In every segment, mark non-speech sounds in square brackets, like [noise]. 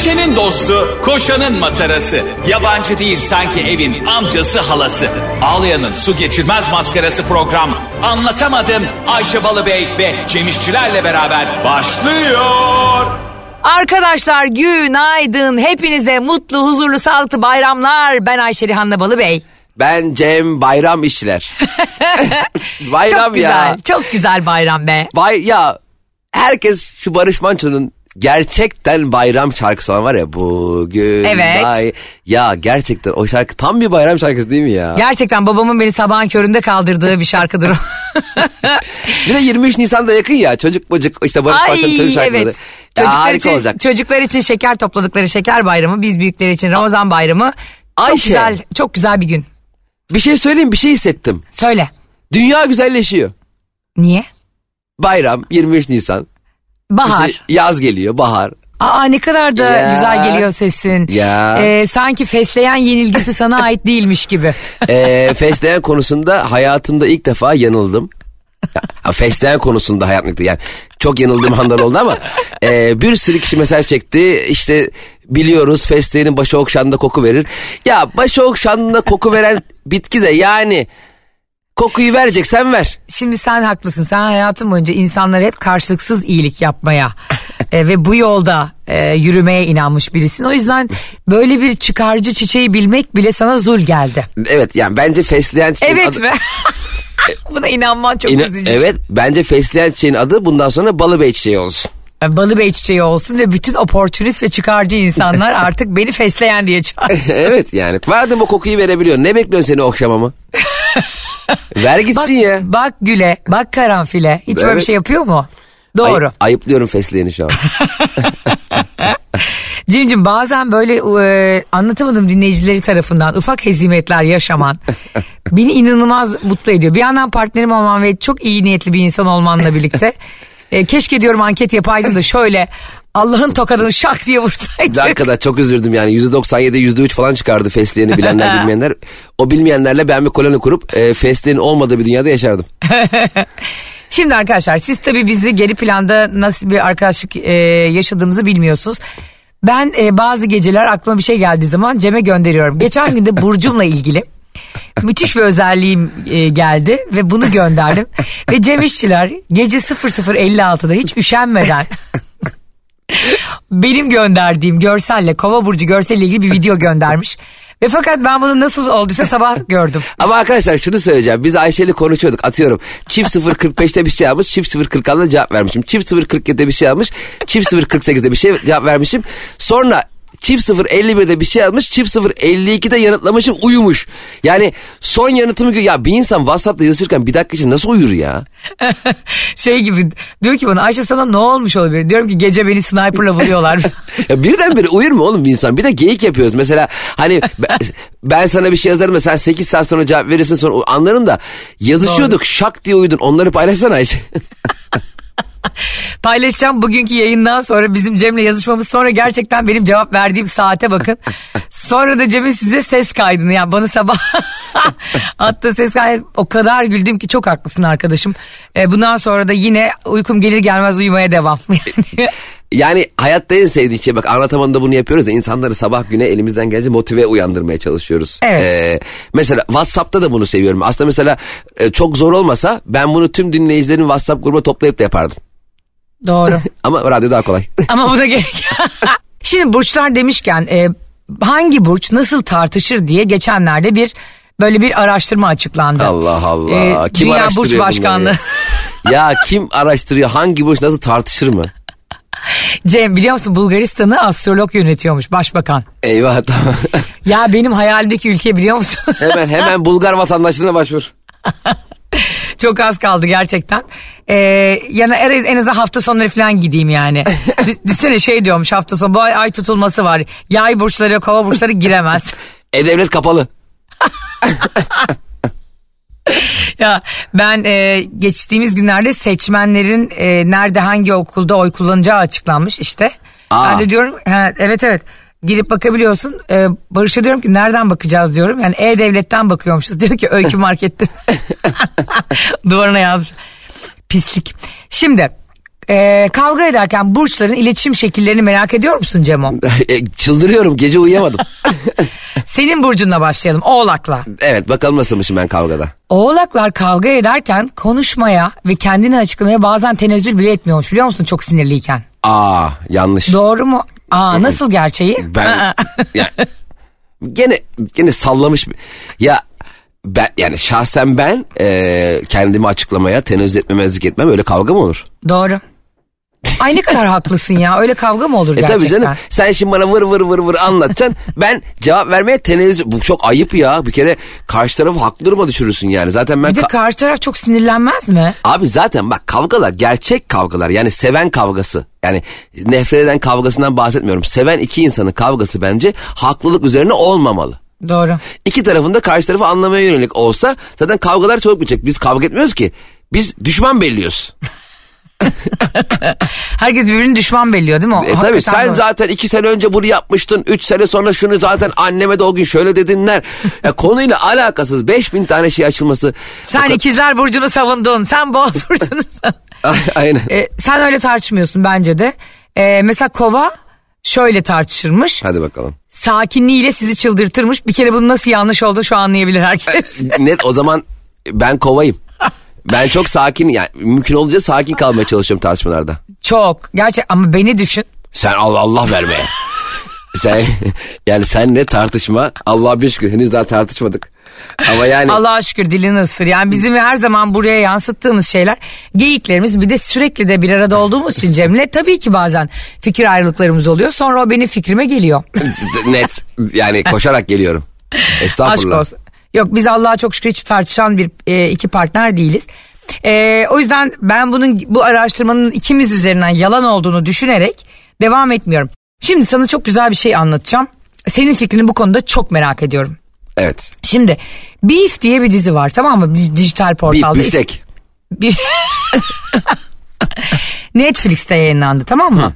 Düşenin dostu, koşanın matarası. Yabancı değil sanki evin amcası halası. Ağlayan'ın su geçirmez maskarası program. Anlatamadım Ayşe Balıbey ve Cemişçilerle beraber başlıyor. Arkadaşlar günaydın. Hepinize mutlu, huzurlu, sağlıklı bayramlar. Ben Ayşe Rihanna Balıbey. Ben Cem Bayram işçiler. [laughs] bayram Çok güzel, ya. çok güzel bayram be. Bay ya herkes şu Barış Manço'nun gerçekten bayram şarkısı olan var ya bugün Evet. bay ya gerçekten o şarkı tam bir bayram şarkısı değil mi ya? Gerçekten babamın beni sabahın köründe kaldırdığı bir şarkıdır o. [laughs] Bir de 23 Nisan'da yakın ya çocuk bocuk işte Barış Manço'nun çocuk şarkıları. evet. Ya Çocuklar için, olacak. çocuklar için şeker topladıkları şeker bayramı, biz büyükler için Ramazan bayramı. Çok Ayşe. güzel, çok güzel bir gün. Bir şey söyleyeyim bir şey hissettim. Söyle. Dünya güzelleşiyor. Niye? Bayram 23 Nisan. Bahar. İşte yaz geliyor bahar. Aa ne kadar da Ya. güzel geliyor sesin. Ya. Ee, sanki fesleğen yenilgisi sana [laughs] ait değilmiş gibi. Ee, fesleğen konusunda hayatımda ilk defa yanıldım. Ya, fesleğen konusunda hayatımda yani çok yanıldığım anlar oldu ama e, bir sürü kişi mesaj çekti işte biliyoruz fesleğenin başı okşandığında koku verir. Ya başı okşandığında koku veren bitki de yani kokuyu vereceksen ver. Şimdi sen haklısın. Sen hayatın boyunca insanlara hep karşılıksız iyilik yapmaya [laughs] e, ve bu yolda e, yürümeye inanmış birisin. O yüzden böyle bir çıkarcı çiçeği bilmek bile sana zul geldi. Evet yani bence fesleğen çiçeğin Evet adı- mi? [laughs] Buna inanman çok İna- üzücü. evet bence fesleğen çiçeğin adı bundan sonra balıbey çiçeği olsun. Balı bey çiçeği olsun ve bütün oportunist ve çıkarcı insanlar [laughs] artık beni fesleyen diye çağırsın. evet yani madem o kokuyu verebiliyor ne bekliyorsun seni okşamamı? [laughs] ver Bak, gitsin ya. bak güle, bak karanfile. Hiç böyle bir Evet. şey yapıyor mu? Doğru. Ay- ayıplıyorum fesleğeni şu an. [laughs] Cimcim bazen böyle e, anlatamadığım dinleyicileri tarafından ufak hezimetler yaşaman [laughs] beni inanılmaz mutlu ediyor. Bir yandan partnerim olman ve çok iyi niyetli bir insan olmanla birlikte e, keşke diyorum anket yapaydım da şöyle Allah'ın tokadını şak diye vursaydı. Hakikaten çok üzüldüm yani %97 %3 falan çıkardı fesleğeni bilenler [laughs] bilmeyenler. O bilmeyenlerle ben bir koloni kurup e, fesleğenin olmadığı bir dünyada yaşardım. [laughs] Şimdi arkadaşlar siz tabii bizi geri planda nasıl bir arkadaşlık e, yaşadığımızı bilmiyorsunuz. Ben e, bazı geceler aklıma bir şey geldiği zaman Cem'e gönderiyorum. Geçen günde Burcum'la ilgili müthiş bir özelliğim e, geldi ve bunu gönderdim. ve Cem İşçiler gece 00.56'da hiç üşenmeden [laughs] benim gönderdiğim görselle Kova Burcu görseliyle ilgili bir video göndermiş. Ve fakat ben bunu nasıl olduysa sabah gördüm. [laughs] Ama arkadaşlar şunu söyleyeceğim. Biz Ayşe konuşuyorduk atıyorum. Çift 045'te bir şey almış. Çift 046'da cevap vermişim. Çift 047'de bir şey almış. Çift 048'de bir şey cevap vermişim. Sonra çift 051'de bir şey almış. Çift 052'de yanıtlamışım uyumuş. Yani son yanıtımı ya bir insan WhatsApp'ta yazışırken bir dakika için nasıl uyur ya? [laughs] şey gibi diyor ki bana Ayşe sana ne olmuş olabilir? Diyorum ki gece beni sniperla vuruyorlar. [laughs] Ya birdenbire uyur mu oğlum bir insan? Bir de geyik yapıyoruz. Mesela hani ben, [laughs] ben sana bir şey yazarım da sen 8 saat sonra cevap verirsin sonra anlarım da yazışıyorduk şak diye uyudun. Onları paylaşsana Ayşe. [laughs] Paylaşacağım bugünkü yayından sonra bizim Cem'le yazışmamız sonra gerçekten benim cevap verdiğim saate bakın. [laughs] Sonra da Cem'in size ses kaydını yani bana sabah [laughs] attığı ses kaydı o kadar güldüm ki çok haklısın arkadaşım. E, bundan sonra da yine uykum gelir gelmez uyumaya devam. Yani hayatta en sevdiği şey bak anlatamanın da bunu yapıyoruz ya insanları sabah güne elimizden gelince motive uyandırmaya çalışıyoruz. Evet. Ee, mesela WhatsApp'ta da bunu seviyorum. Aslında mesela e, çok zor olmasa ben bunu tüm dinleyicilerin WhatsApp grubuna toplayıp da yapardım. Doğru. [laughs] Ama radyo daha kolay. [laughs] Ama bu da gerek. [laughs] Şimdi burçlar demişken e, hangi burç nasıl tartışır diye geçenlerde bir böyle bir araştırma açıklandı. Allah Allah. Ee, kim Dünya araştırıyor Burç Başkanlığı. Ya? ya kim araştırıyor hangi burç nasıl tartışır mı? Cem biliyor musun Bulgaristan'ı astrolog yönetiyormuş başbakan. Eyvah tamam. Ya benim hayalimdeki ülke biliyor musun? hemen hemen Bulgar vatandaşlığına başvur. [laughs] Çok az kaldı gerçekten. Ee, yani en, azından hafta sonları falan gideyim yani. [laughs] Dü- Düşünsene şey diyormuş hafta sonu bu ay, ay tutulması var. Yay burçları kova burçları giremez. [laughs] E-Devlet kapalı. ya ben e, geçtiğimiz günlerde seçmenlerin e, nerede hangi okulda oy kullanacağı açıklanmış işte. Aa. Ben de diyorum ha, evet evet girip bakabiliyorsun. E, Barış'a diyorum ki nereden bakacağız diyorum. Yani E-Devlet'ten bakıyormuşuz. Diyor ki Öykü [laughs] Market'ten. [laughs] Duvarına yazmış. Pislik. Şimdi Ee, kavga ederken burçların iletişim şekillerini merak ediyor musun Cemo? [laughs] E, Çıldırıyorum gece uyuyamadım. Senin burcunla başlayalım oğlakla. evet bakalım nasılmışım ben kavgada. Oğlaklar kavga ederken konuşmaya ve kendini açıklamaya bazen tenezzül bile etmiyormuş biliyor musun çok sinirliyken. Aa yanlış. Doğru mu? Aa nasıl gerçeği? Ben [laughs] ya, gene gene sallamış bir- ya ben yani şahsen ben e, kendimi açıklamaya tenezzül etmemezlik etmem öyle kavga mı olur? Doğru. Ay ne kadar haklısın ya öyle kavga mı olur E gerçekten? tabii canım sen şimdi bana vır vır vır vır anlatacaksın ben cevap vermeye tenezzül bu çok ayıp ya bir kere karşı tarafı haklı duruma düşürürsün yani zaten ben Bir de ka- karşı taraf çok sinirlenmez mi? Abi zaten bak kavgalar gerçek kavgalar yani seven kavgası. Yani nefret eden kavgasından bahsetmiyorum. Seven iki insanın kavgası bence haklılık üzerine olmamalı. Doğru. İki tarafında karşı tarafı anlamaya yönelik olsa zaten kavgalar çok bitecek. Biz kavga etmiyoruz ki. Biz düşman belliyoruz. [laughs] [laughs] Herkes birbirini düşman belliyor değil mi? E tabii sen doğru. zaten iki sene önce bunu yapmıştın. Üç sene sonra şunu zaten anneme de o gün şöyle dedinler. [laughs] Ya konuyla alakasız 5000 tane şey açılması. Sen O kadar- ikizler burcunu savundun. Sen boğa [laughs] burcunu savundun. Aynen. E, sen öyle tartışmıyorsun bence de. E, mesela kova şöyle tartışırmış. Hadi bakalım. Sakinliğiyle sizi çıldırtırmış. Bir kere bunun nasıl yanlış olduğunu şu an anlayabilir herkes. Net o zaman ben kovayım. Ben çok sakin yani mümkün olunca sakin kalmaya çalışıyorum tartışmalarda. Çok. Gerçek ama beni düşün. Sen Allah Allah vermeye. sen yani sen ne tartışma Allah bir şükür henüz daha tartışmadık. Ama yani Allah'a şükür dilini ısır. Yani bizim her zaman buraya yansıttığımız şeyler geyiklerimiz bir de sürekli de bir arada olduğumuz için Cem'le tabii ki bazen fikir ayrılıklarımız oluyor. Sonra o benim fikrime geliyor. net yani koşarak geliyorum. Aşk Estağfurullah. olsun. Yok biz Allah'a çok şükür hiç tartışan bir e, iki partner değiliz. E, o yüzden ben bunun bu araştırmanın ikimiz üzerinden yalan olduğunu düşünerek devam etmiyorum. Şimdi sana çok güzel bir şey anlatacağım. Senin fikrini bu konuda çok merak ediyorum. Evet. Şimdi Beef diye bir dizi var tamam mı? Bir dijital portalda. biftek. Bir... [laughs] Netflix'te yayınlandı tamam mı?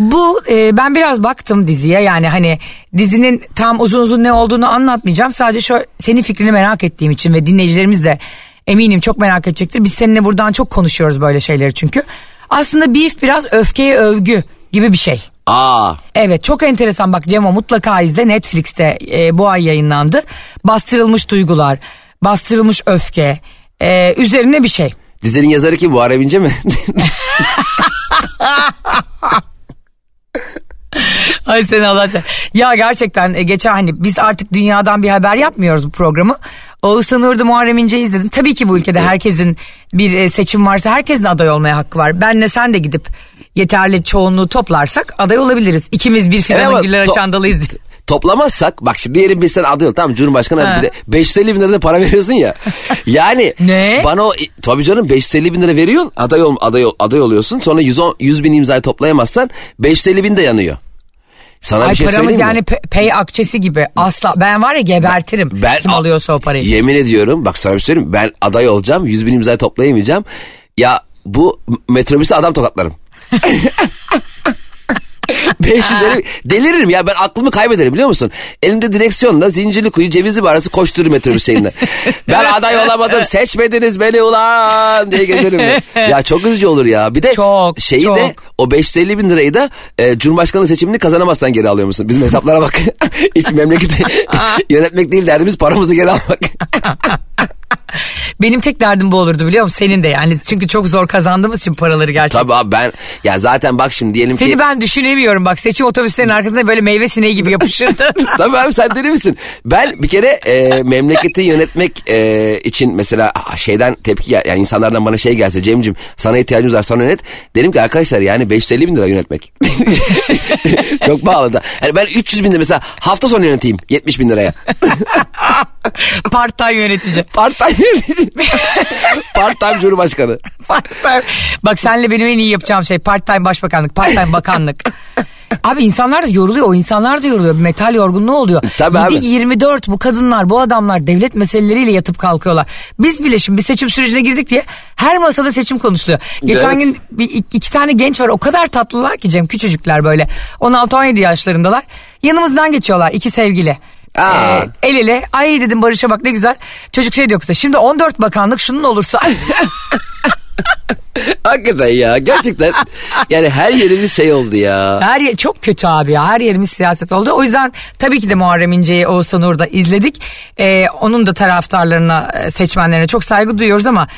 Bu e, ben biraz baktım diziye yani hani dizinin tam uzun uzun ne olduğunu anlatmayacağım. Sadece şu senin fikrini merak ettiğim için ve dinleyicilerimiz de eminim çok merak edecektir. Biz seninle buradan çok konuşuyoruz böyle şeyleri çünkü. Aslında Beef biraz öfkeye övgü gibi bir şey. Aa Evet çok enteresan bak Cemo mutlaka izle Netflix'te e, bu ay yayınlandı. Bastırılmış duygular, bastırılmış öfke e, üzerine bir şey. dizinin yazarı kim bu Bince mi? [laughs] [laughs] Ay sen Allah sen- Ya gerçekten e, geçen hani biz artık dünyadan bir haber yapmıyoruz bu programı. Oğuzhan Uğur'da Muharrem İnce'yi izledim. Tabii ki bu ülkede herkesin bir e, seçim varsa herkesin aday olmaya hakkı var. Benle sen de gidip yeterli çoğunluğu toplarsak aday olabiliriz. İkimiz bir Evet fidanın ama güllere to- çandalıyız. Toplamazsak bak şimdi diyelim biz sen aday ol tamam Cumhurbaşkanı Ha. bir de 550 bin lira da para veriyorsun ya. [laughs] Yani Ne? bana o tabii canım 550 bin lira veriyorsun aday, ol, aday, ol- aday oluyorsun sonra 110, 100 bin imzayı toplayamazsan 550 bin de yanıyor. Sana Ay bir şey paramız söyleyeyim mi? yani pe- pay akçesi gibi asla ben var ya gebertirim Ben kim alıyorsa o parayı. Yemin ediyorum bak sana bir şey söyleyeyim mi? ben aday olacağım 100 bin imzayı toplayamayacağım. Ya bu metrobüse adam tokatlarım. [laughs] 500 deli- deliririm ya ben aklımı kaybederim biliyor musun? Elimde direksiyonla zincirli kuyu cevizli barası koşturur metrobüs şeyinde. [laughs] ben aday olamadım seçmediniz beni ulan diye gezerim. ya. Ya çok üzücü olur ya. Bir de Çok, şeyi çok. de o 550 bin lirayı da e, Cumhurbaşkanlığı seçimini kazanamazsan geri alıyor musun? Bizim hesaplara bak. [laughs] Hiç memleketi [laughs] yönetmek değil derdimiz paramızı geri almak. Benim tek derdim bu olurdu biliyor musun? Senin de yani çünkü çok zor kazandığımız için paraları gerçekten. Tabii abi ben ya zaten bak şimdi diyelim Seni ki. ben düşünemiyorum bak seçim otobüslerinin arkasında böyle meyve sineği gibi yapışırdı. [laughs] Tabii abi sen deli misin? Ben bir kere e, memleketi yönetmek e, için mesela şeyden tepki gel yani insanlardan bana şey gelse Cem'cim sana ihtiyacımız var sana yönet. Derim ki arkadaşlar yani 550 bin lira yönetmek. [laughs] Çok pahalı da. Yani ben 300 bin lira mesela hafta sonu yöneteyim 70 bin liraya. [laughs] Part time yönetici. Part time. [laughs] Part time cumhurbaşkanı. Part time. Bak senle benim en iyi yapacağım şey part time başbakanlık, part time bakanlık. Abi insanlar da yoruluyor. O insanlar da yoruluyor. Metal yorgunluğu oluyor. [laughs] Tabii abi. 7-24 bu kadınlar, bu adamlar devlet meseleleriyle yatıp kalkıyorlar. Biz bile şimdi bir seçim sürecine girdik diye her masada seçim konuşuluyor. Geçen Evet. gün bir, iki tane genç var. O kadar tatlılar ki Cem. Küçücükler böyle. 16-17 yaşlarındalar. Yanımızdan geçiyorlar iki sevgili. Aa. Ee, el ele ay dedim Barış'a bak ne güzel. Çocuk şey diyor kısa şimdi 14 bakanlık şunun olursa [laughs] Hakikaten ya gerçekten yani her yerimiz şey oldu ya. Her yer, çok kötü abi ya. Her yerimiz siyaset oldu. O yüzden tabii ki de Muharrem İnce'yi Oğuzhan Uğur'da izledik. Ee, onun da taraftarlarına, e, seçmenlerine çok saygı duyuyoruz ama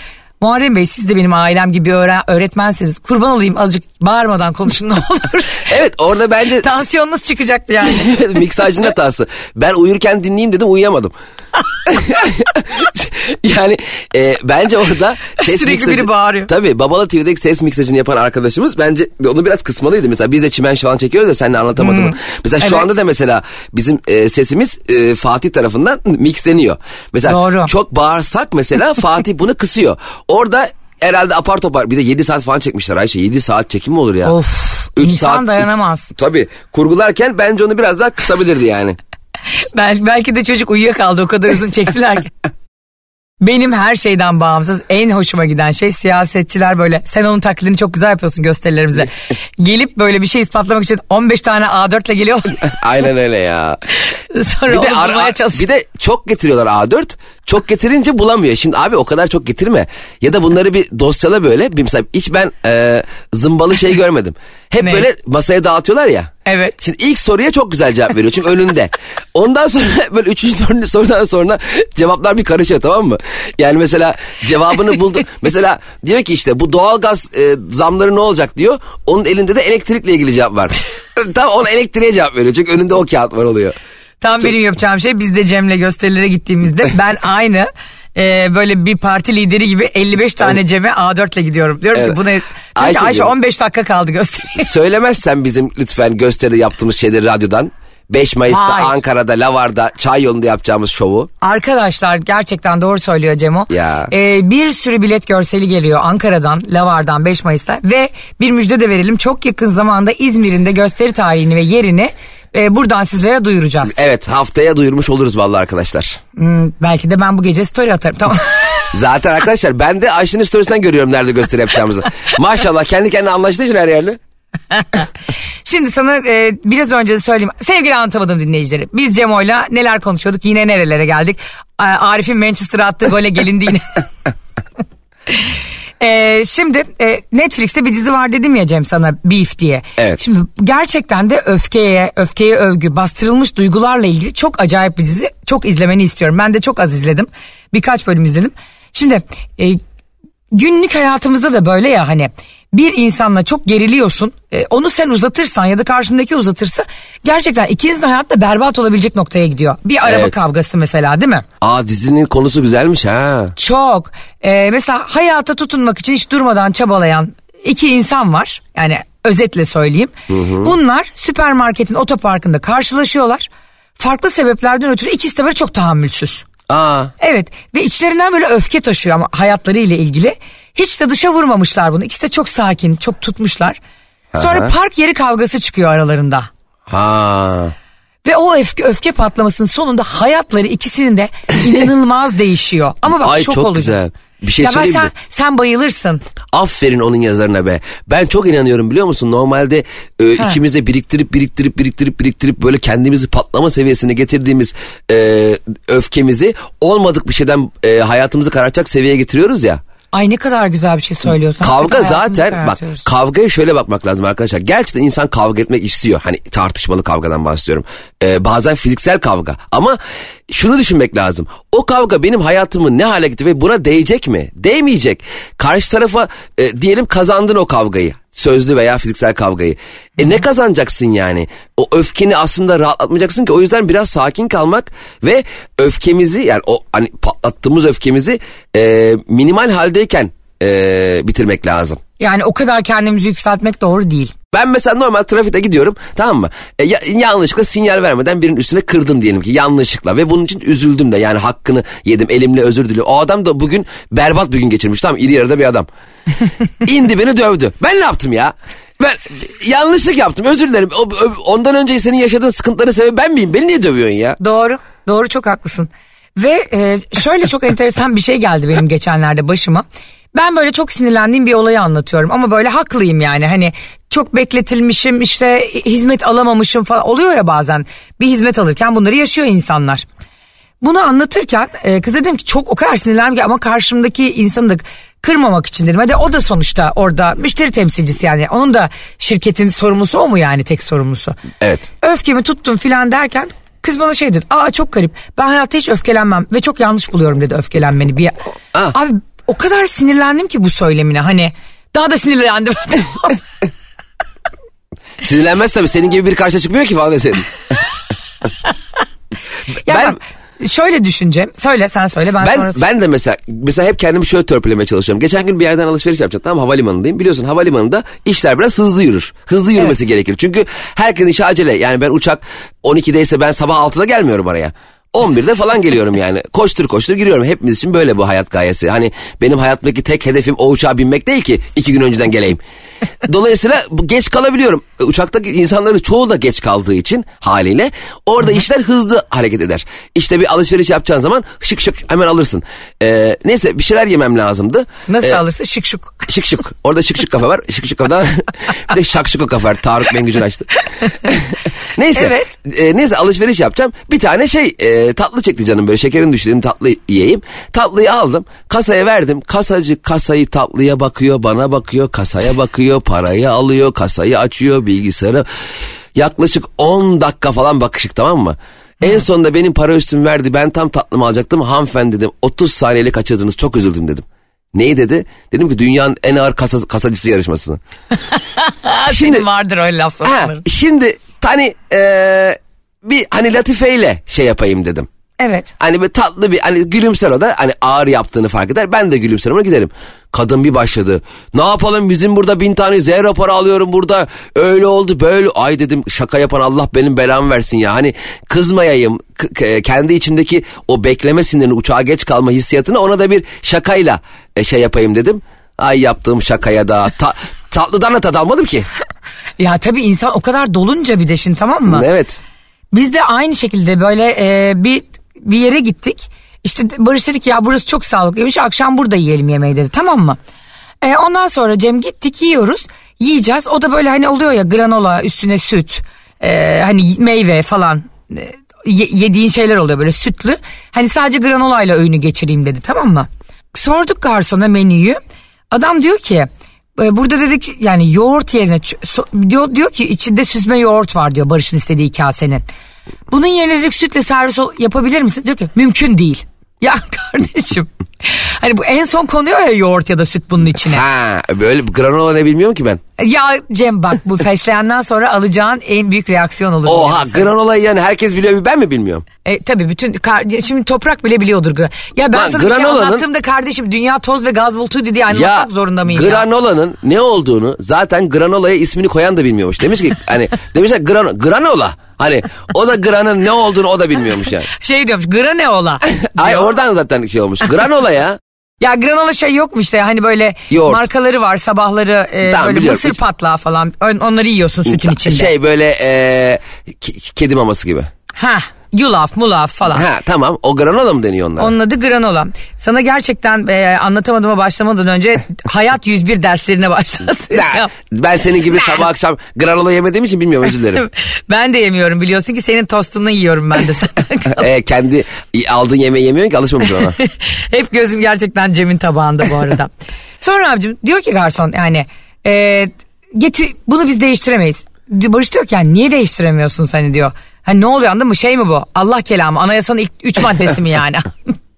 Muharrem Bey siz de benim ailem gibi öğre- öğretmensiniz. Kurban olayım azıcık bağırmadan konuşun ne olur. [laughs] Evet orada bence Tansiyonunuz çıkacaktı yani. [laughs] miksajın hatası. Ben uyurken dinleyeyim dedim uyuyamadım. [laughs] yani e, bence orada [laughs] ses Sürekli miksajı... biri bağırıyor. Tabii Babala TV'deki ses miksajını yapan arkadaşımız bence onu biraz kısmalıydı. Mesela biz de çimen falan çekiyoruz ya seninle anlatamadım. Mesela şu Hmm. Evet. anda da mesela bizim e, sesimiz e, Fatih tarafından mixleniyor. Mesela Doğru. çok bağırsak mesela [laughs] Fatih bunu kısıyor. Orada herhalde apar topar bir de 7 saat falan çekmişler Ayşe 7 saat çekim mi olur ya? Of, Üç insan dayanamaz. Tabii kurgularken bence onu biraz daha kısabilirdi yani. [laughs] Belki, belki de çocuk uyuyakaldı o kadar uzun çektiler ki. [laughs] Benim her şeyden bağımsız en hoşuma giden şey siyasetçiler böyle sen onun taklidini çok güzel yapıyorsun gösterilerimize. [laughs] Gelip böyle bir şey ispatlamak için 15 tane A4 ile geliyor. Aynen öyle ya. Sonra Bir onu de, bulmaya çalışıyor. bir de çok getiriyorlar A4. Çok getirince bulamıyor. Şimdi abi o kadar çok getirme. Ya da bunları bir dosyala böyle. Bir mesela hiç ben e, zımbalı şey görmedim. Hep Ne? böyle masaya dağıtıyorlar ya. Evet. Şimdi ilk soruya çok güzel cevap veriyor çünkü önünde. Ondan sonra [laughs] böyle üçüncü dördüncü sorudan sonra cevaplar bir karışıyor tamam mı? Yani mesela cevabını buldu. [laughs] mesela diyor ki işte bu doğalgaz e, zamları ne olacak diyor. Onun elinde de elektrikle ilgili cevap var. [laughs] tamam ona elektriğe cevap veriyor çünkü önünde o kağıt var oluyor. Tam benim yapacağım şey biz de Cem'le gösterilere gittiğimizde [laughs] ben aynı e, böyle bir parti lideri gibi 55 tane Cem'e A4 ile gidiyorum. Diyorum Evet. ki buna ki, Ayşe'cim. Ayşe 15 dakika kaldı gösteriye. [laughs] Söylemezsen bizim lütfen gösteride yaptığımız şeyleri radyodan. 5 Mayıs'ta Vay. Ankara'da Lavar'da çay yolunda yapacağımız şovu. Arkadaşlar gerçekten doğru söylüyor Cemo. Ya. Ee, bir sürü bilet görseli geliyor Ankara'dan, Lavar'dan 5 Mayıs'ta ve bir müjde de verelim. Çok yakın zamanda İzmir'in de gösteri tarihini ve yerini e, buradan sizlere duyuracağız. Evet haftaya duyurmuş oluruz vallahi arkadaşlar. Hmm, belki de ben bu gece story atarım. Tamam. [laughs] [laughs] Zaten arkadaşlar ben de Ayşe'nin storiesinden görüyorum nerede gösteri yapacağımızı. Maşallah kendi kendine anlaştığı için her yerli. [laughs] Şimdi sana e, biraz önce de söyleyeyim. Sevgili anlatamadım dinleyicileri. Biz Cemo'yla neler konuşuyorduk yine nerelere geldik. Arif'in Manchester'a attığı gole gelindi yine. E, şimdi e, Netflix'te bir dizi var dedim ya Cem sana Beef diye. Evet. Şimdi gerçekten de öfkeye, öfkeye övgü, bastırılmış duygularla ilgili çok acayip bir dizi. Çok izlemeni istiyorum. Ben de çok az izledim. Birkaç bölüm izledim. Şimdi e, günlük hayatımızda da böyle ya hani bir insanla çok geriliyorsun. e, onu sen uzatırsan ya da karşındaki uzatırsa gerçekten ikinizin hayatta berbat olabilecek noktaya gidiyor. Bir araba Evet. kavgası mesela değil mi? Aa dizinin konusu güzelmiş ha. Çok. Ee, mesela hayata tutunmak için hiç durmadan çabalayan iki insan var. Yani özetle söyleyeyim. Bunlar süpermarketin otoparkında karşılaşıyorlar. Farklı sebeplerden ötürü ikisi de böyle çok tahammülsüz. Aa Evet ve içlerinden böyle öfke taşıyor ama hayatlarıyla ilgili. Hiç de dışa vurmamışlar bunu. İkisi de çok sakin, çok tutmuşlar. Sonra park yeri kavgası çıkıyor aralarında. ha. Ve o öfke, öfke patlamasının sonunda hayatları ikisinin de inanılmaz [laughs] değişiyor. Ama bak Ay şok çok olacak. güzel. Bir şey ya ben söyleyeyim sen, mi? sen bayılırsın. Aferin onun yazarına be. Ben çok inanıyorum biliyor musun? Normalde e, Ha. içimize biriktirip biriktirip biriktirip biriktirip böyle kendimizi patlama seviyesine getirdiğimiz e, öfkemizi olmadık bir şeyden e, hayatımızı karartacak seviyeye getiriyoruz ya. Ay ne kadar güzel bir şey söylüyorsun. Kavga zaten bak kavgaya şöyle bakmak lazım arkadaşlar. Gerçekten insan kavga etmek istiyor. Hani tartışmalı kavgadan bahsediyorum. Ee, bazen fiziksel kavga. Ama şunu düşünmek lazım. O kavga benim hayatımı ne hale getirdi ve buna değecek mi? Değmeyecek. Karşı tarafa e, diyelim kazandın o kavgayı. Sözlü veya fiziksel kavgayı. E ne kazanacaksın yani? O öfkeni aslında rahatlatmayacaksın ki. O yüzden biraz sakin kalmak ve öfkemizi yani o hani patlattığımız öfkemizi e, minimal haldeyken e, bitirmek lazım. Yani o kadar kendimizi yükseltmek doğru değil. Ben mesela normal trafikte gidiyorum tamam mı? E, ya- yanlışlıkla sinyal vermeden birinin üstüne kırdım diyelim ki yanlışlıkla ve bunun için üzüldüm de yani hakkını yedim elimle özür diliyorum. O adam da bugün berbat bir gün geçirmiş tamam iri yarıda bir adam. [laughs] İndi beni dövdü. Ben ne yaptım ya? Ben yanlışlık yaptım özür dilerim. O- o- ondan önce senin yaşadığın sıkıntıların sebebi ben miyim? Beni niye dövüyorsun ya? Doğru. Doğru çok haklısın. Ve e, şöyle çok enteresan bir şey geldi benim geçenlerde başıma. Ben böyle çok sinirlendiğim bir olayı anlatıyorum ama böyle haklıyım yani hani çok bekletilmişim işte hizmet alamamışım falan oluyor ya bazen bir hizmet alırken bunları yaşıyor insanlar. Bunu anlatırken e, kız dedim ki çok o kadar sinirlendim ki ama karşımdaki insanın da kırmamak için dedim. Hadi o da sonuçta orada müşteri temsilcisi yani. Onun da şirketin sorumlusu o mu yani tek sorumlusu? Evet. Öfkemi tuttum filan derken kız bana şey dedi. Aa çok garip. Ben hayatta hiç öfkelenmem ve çok yanlış buluyorum dedi öfkelenmeni. Bir... Aa. Abi o kadar sinirlendim ki bu söylemine hani daha da sinirlendim. [laughs] Sinirlenmez tabii senin gibi bir karşıya çıkmıyor ki falan deseydin. [laughs] ya Ben- şöyle düşüneceğim. Söyle sen söyle ben, Ben sonra ben de mesela mesela hep kendimi şöyle törpülemeye çalışıyorum. Geçen gün bir yerden alışveriş yapacağım tamam havalimanındayım. Biliyorsun havalimanında işler biraz hızlı yürür. Hızlı yürümesi gerekir. Çünkü herkes işe acele. Yani ben uçak 12'deyse ben sabah 6'da gelmiyorum oraya. 11'de falan geliyorum yani. Koştur koştur giriyorum. Hepimiz için böyle bu hayat gayesi. Hani benim hayattaki tek hedefim o uçağa binmek değil ki iki gün önceden geleyim. Dolayısıyla geç kalabiliyorum. E, Uçaktaki insanların çoğu da geç kaldığı için haliyle orada işler hızlı hareket eder. İşte bir alışveriş yapacağın zaman şık şık hemen alırsın. Ee, neyse bir şeyler yemem lazımdı. nasıl Ee, alırsın şık şık. [laughs] Şık şık. Orada şık şık kafe var. Şık şık kafeden [laughs] bir de şak şık kafe var. Tarık Bengücün açtı. [laughs] neyse. Evet. e, neyse alışveriş yapacağım. Bir tane şey e, tatlı çekti canım böyle şekerin düştü dedim tatlı yiyeyim. Tatlıyı aldım. Kasaya verdim. Kasacı kasayı tatlıya bakıyor bana bakıyor. Kasaya bakıyor parayı alıyor. Kasayı açıyor bilgisayarı. Yaklaşık 10 dakika falan bakışık tamam mı? En sonunda benim para üstüm verdi. Ben tam tatlımı alacaktım. Hanımefendi dedim 30 saniyeli kaçırdınız çok üzüldüm dedim. Neyi dedi? Dedim ki dünyanın en ağır kasa, kasacısı yarışmasını. [laughs] Şimdi- Senin vardır öyle laf sokmaları. şimdi hani eee, bir hani latifeyle şey yapayım dedim. Evet. Hani bir tatlı bir hani gülümser o da hani ağır yaptığını fark eder. Ben de gülümserim ona giderim. Kadın bir başladı. Ne yapalım bizim burada bin tane Z raporu alıyorum burada. Öyle oldu böyle. Ay dedim şaka yapan Allah benim belamı versin ya. Hani kızmayayım. K- k- kendi içimdeki o bekleme sinirini uçağa geç kalma hissiyatını ona da bir şakayla e, şey yapayım dedim. Ay yaptığım şakaya da ta- [laughs] tatlıdan da tad almadım ki. [laughs] Ya tabii insan o kadar dolunca bir de şimdi tamam mı? Evet. Biz de aynı şekilde böyle e, bir bir yere gittik. İşte Barış dedi ki ya burası çok sağlıklıymış akşam burada yiyelim yemeği dedi tamam mı? E, ondan sonra Cem gittik yiyoruz yiyeceğiz. O da böyle hani oluyor ya granola üstüne süt e, hani meyve falan e, ye- yediğin şeyler oluyor böyle sütlü. Hani sadece granolayla öğünü geçireyim dedi tamam mı? Sorduk garsona menüyü. Adam diyor ki e, burada dedik yani yoğurt yerine diyor, diyor ki içinde süzme yoğurt var diyor Barış'ın istediği kasenin. Bunun yerine dedik sütle servis yapabilir misin? Diyor ki mümkün değil. [laughs] Ya kardeşim hani bu en son konuyor ya yoğurt ya da süt bunun içine. Ha böyle granola ne bilmiyorum ki ben. Ya Cem bak bu fesleyenden sonra alacağın en büyük reaksiyon olur. Oha granolayı yani herkes biliyor ben mi bilmiyorum? E, tabii bütün şimdi toprak bile biliyordur. Ya ben Lan sana şey granolanın- anlattığımda kardeşim dünya toz ve gaz bulutuydu diye anlatmak zorunda mıyım ya? granolanın ne olduğunu zaten granolaya ismini koyan da bilmiyormuş. Demiş ki hani [laughs] demişler grano, granola. Hani o da granın ne olduğunu o da bilmiyormuş yani. Şey diyormuş granola. [laughs] Ay oradan zaten şey olmuş. Granola ya. Ya granola şey yok mu işte hani böyle Yoğurt. markaları var sabahları e, Tamam, böyle biliyorum. mısır patlağı falan On- onları yiyorsun sütün içinde. Şey böyle e, ke- kedi maması gibi. Ha yulaf mulaf falan. Ha tamam o granola mı deniyor onlara? Onun adı granola. Sana gerçekten e, anlatamadığıma başlamadan önce [laughs] hayat 101 derslerine başlatacağım. ben senin gibi sabah akşam granola yemediğim için bilmiyorum özür dilerim. [laughs] ben de yemiyorum biliyorsun ki senin tostunu yiyorum ben de sana. [laughs] e, kendi aldığın yemeği yemiyorsun ki alışmamışsın ona. Hep gözüm gerçekten Cem'in tabağında bu arada. Sonra abicim diyor ki garson yani e, getir bunu biz değiştiremeyiz. Barış diyor ki yani niye değiştiremiyorsun hani diyor. Hani ne oluyor anladın mı şey mi bu? Allah kelamı anayasanın ilk üç maddesi mi yani?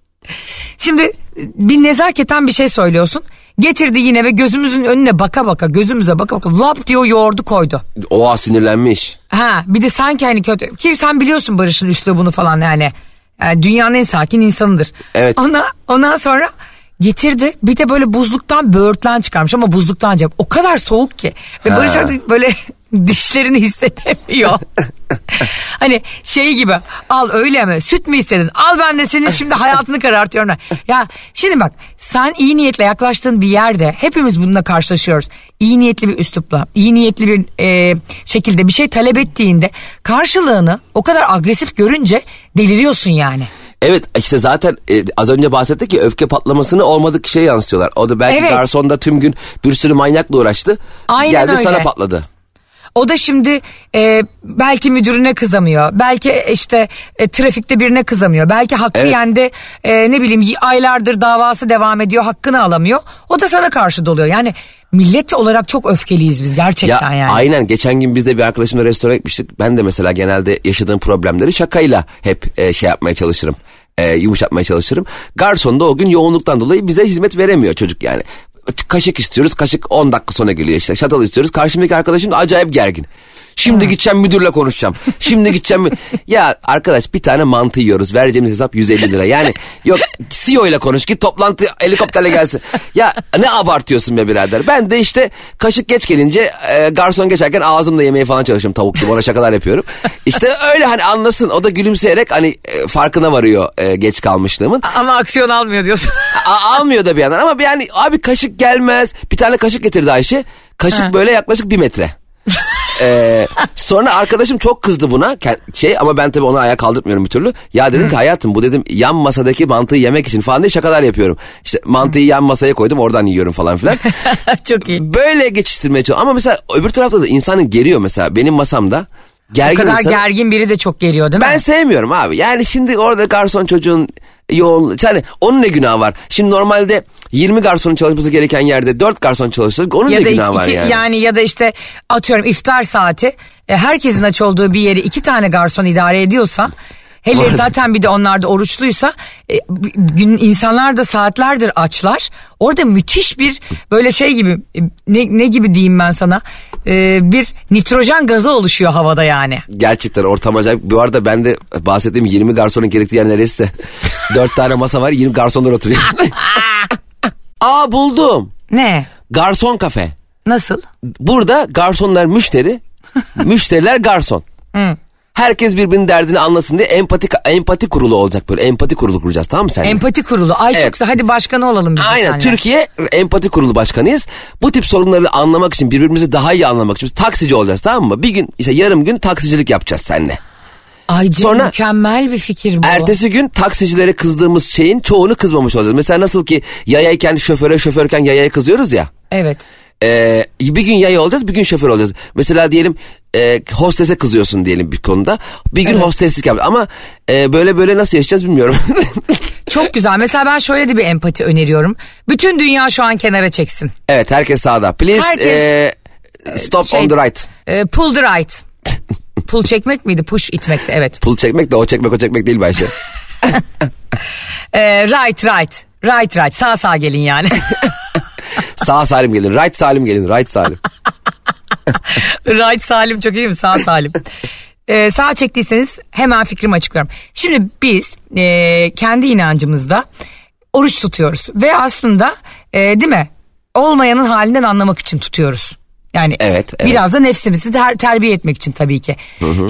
[laughs] Şimdi bir nezaketen bir şey söylüyorsun. Getirdi yine ve gözümüzün önüne baka baka gözümüze baka baka lap diyor yoğurdu koydu. Oha sinirlenmiş. Ha bir de sanki hani kötü. Ki sen biliyorsun Barış'ın üslubunu falan yani. yani dünyanın en sakin insanıdır. Evet. Ona, ondan sonra getirdi bir de böyle buzluktan böğürtlen çıkarmış ama buzluktan cep. O kadar soğuk ki. Ve Ha. Barış artık böyle dişlerini hissedemiyor. [laughs] hani şey gibi al öyle mi süt mü istedin al ben de senin şimdi hayatını karartıyorum. Ya şimdi bak sen iyi niyetle yaklaştığın bir yerde hepimiz bununla karşılaşıyoruz. İyi niyetli bir üslupla iyi niyetli bir e, şekilde bir şey talep ettiğinde karşılığını o kadar agresif görünce deliriyorsun yani. Evet işte zaten e, az önce bahsettik ya öfke patlamasını olmadık şey yansıtıyorlar. O da belki Evet. garson da tüm gün bir sürü manyakla uğraştı. Aynen geldi öyle. sana patladı. O da şimdi e, belki müdürüne kızamıyor. Belki işte e, trafikte birine kızamıyor. Belki hakkı Evet. yendi e, ne bileyim aylardır davası devam ediyor hakkını alamıyor. O da sana karşı doluyor. Yani millet olarak çok öfkeliyiz biz Ya gerçekten yani. aynen geçen gün biz de bir arkadaşımla restorana gitmiştik. Ben de mesela genelde yaşadığım problemleri şakayla hep e, şey yapmaya çalışırım. E, yumuşatmaya çalışırım. Garson da o gün yoğunluktan dolayı bize hizmet veremiyor çocuk yani. Kaşık istiyoruz kaşık 10 dakika sonra geliyor işte. Şatal istiyoruz. Karşımdaki arkadaşım da acayip gergin. Şimdi gideceğim müdürle konuşacağım. Şimdi gideceğim. ya arkadaş bir tane mantı yiyoruz. Vereceğimiz hesap 150 lira. Yani yok CEO ile konuş git toplantı helikopterle gelsin. Ya ne abartıyorsun be birader. Ben de işte kaşık geç gelince e, garson geçerken ağzımla yemeye falan çalışıyorum tavuk gibi ona şakalar yapıyorum. İşte öyle hani anlasın o da gülümseyerek hani e, farkına varıyor e, geç kalmışlığımın. Ama aksiyon almıyor diyorsun. A- almıyor da bir yandan ama yani abi kaşık gelmez. Bir tane kaşık getirdi Ayşe. Kaşık böyle yaklaşık bir metre. Ee, sonra arkadaşım çok kızdı buna şey ama ben tabii onu ayağa kaldırmıyorum bir türlü. Ya dedim ki hayatım bu dedim yan masadaki mantıyı yemek için falan diye şakalar yapıyorum. İşte mantıyı yan masaya koydum oradan yiyorum falan filan. [laughs] çok iyi. Böyle geçiştirmeye çalışıyorum. Ama mesela öbür tarafta da insanın geriyor mesela benim masamda. O Gergin kadar insan- gergin biri de çok geliyor değil mi? ben sevmiyorum abi. Yani şimdi orada garson çocuğun yoğun... Yani onun ne günahı var? Şimdi normalde 20 garsonun çalışması gereken yerde 4 garson çalışsa onun ya ne da günahı iki, var yani? ya da işte atıyorum iftar saati e, herkesin aç olduğu bir yeri iki tane garson idare ediyorsa hele arada- zaten bir de onlar da oruçluysa e, gün insanlar da saatlerdir açlar. Orada müthiş bir böyle şey gibi e, ne, ne gibi diyeyim ben sana E, bir nitrojen gazı oluşuyor havada yani. Gerçekten ortam acayip. Bu arada ben de bahsettiğim 20 garsonun gerektiği yer neresi? 4 [laughs] tane masa var 20 garsonlar oturuyor. [laughs] Aa buldum. Ne? Garson kafe. Nasıl? Burada garsonlar müşteri, müşteriler garson. Hı. Herkes birbirinin derdini anlasın diye empati empati kurulu olacak böyle. Empati kurulu kuracağız tamam mı sen? Empati kurulu. Ay çok Evet. güzel. Hadi başkanı olalım biz Aynen seninle. Türkiye empati kurulu başkanıyız. Bu tip sorunları anlamak için birbirimizi daha iyi anlamak için taksici olacağız tamam mı? Bir gün işte yarım gün taksicilik yapacağız seninle. Ay Cem, Sonra- mükemmel bir fikir bu. Ertesi gün taksicilere kızdığımız şeyin çoğunu kızmamış olacağız. Mesela nasıl ki yayayken şoföre şoförken yayaya kızıyoruz ya. Evet. Ee, bir gün yaya olacağız bir gün şoför olacağız. Mesela diyelim e, hostese kızıyorsun diyelim bir konuda. Bir gün hosteslik yap. Ama e, böyle böyle nasıl yaşayacağız bilmiyorum. [laughs] Çok güzel. Mesela ben şöyle de bir empati öneriyorum. Bütün dünya şu an kenara çeksin. evet herkes sağda. Please Herkes- e, stop Şey- on the right. Ee, pull the right. [laughs] Pull çekmek miydi? Push itmekti. Evet. Pul çekmek de o çekmek o çekmek değil Bayşe. Ee, [laughs] right right. Right right. Sağ sağ gelin yani. Sağ salim gelin. Right salim gelin. Right salim. [laughs] right salim çok iyi mi? Sağ salim. Ee, sağ çektiyseniz hemen fikrimi açıklıyorum. Şimdi biz e, kendi inancımızda oruç tutuyoruz. Ve aslında e, değil mi? Olmayanın halinden anlamak için tutuyoruz. Yani Evet, evet. biraz da nefsimizi ter- terbiye etmek için tabii ki.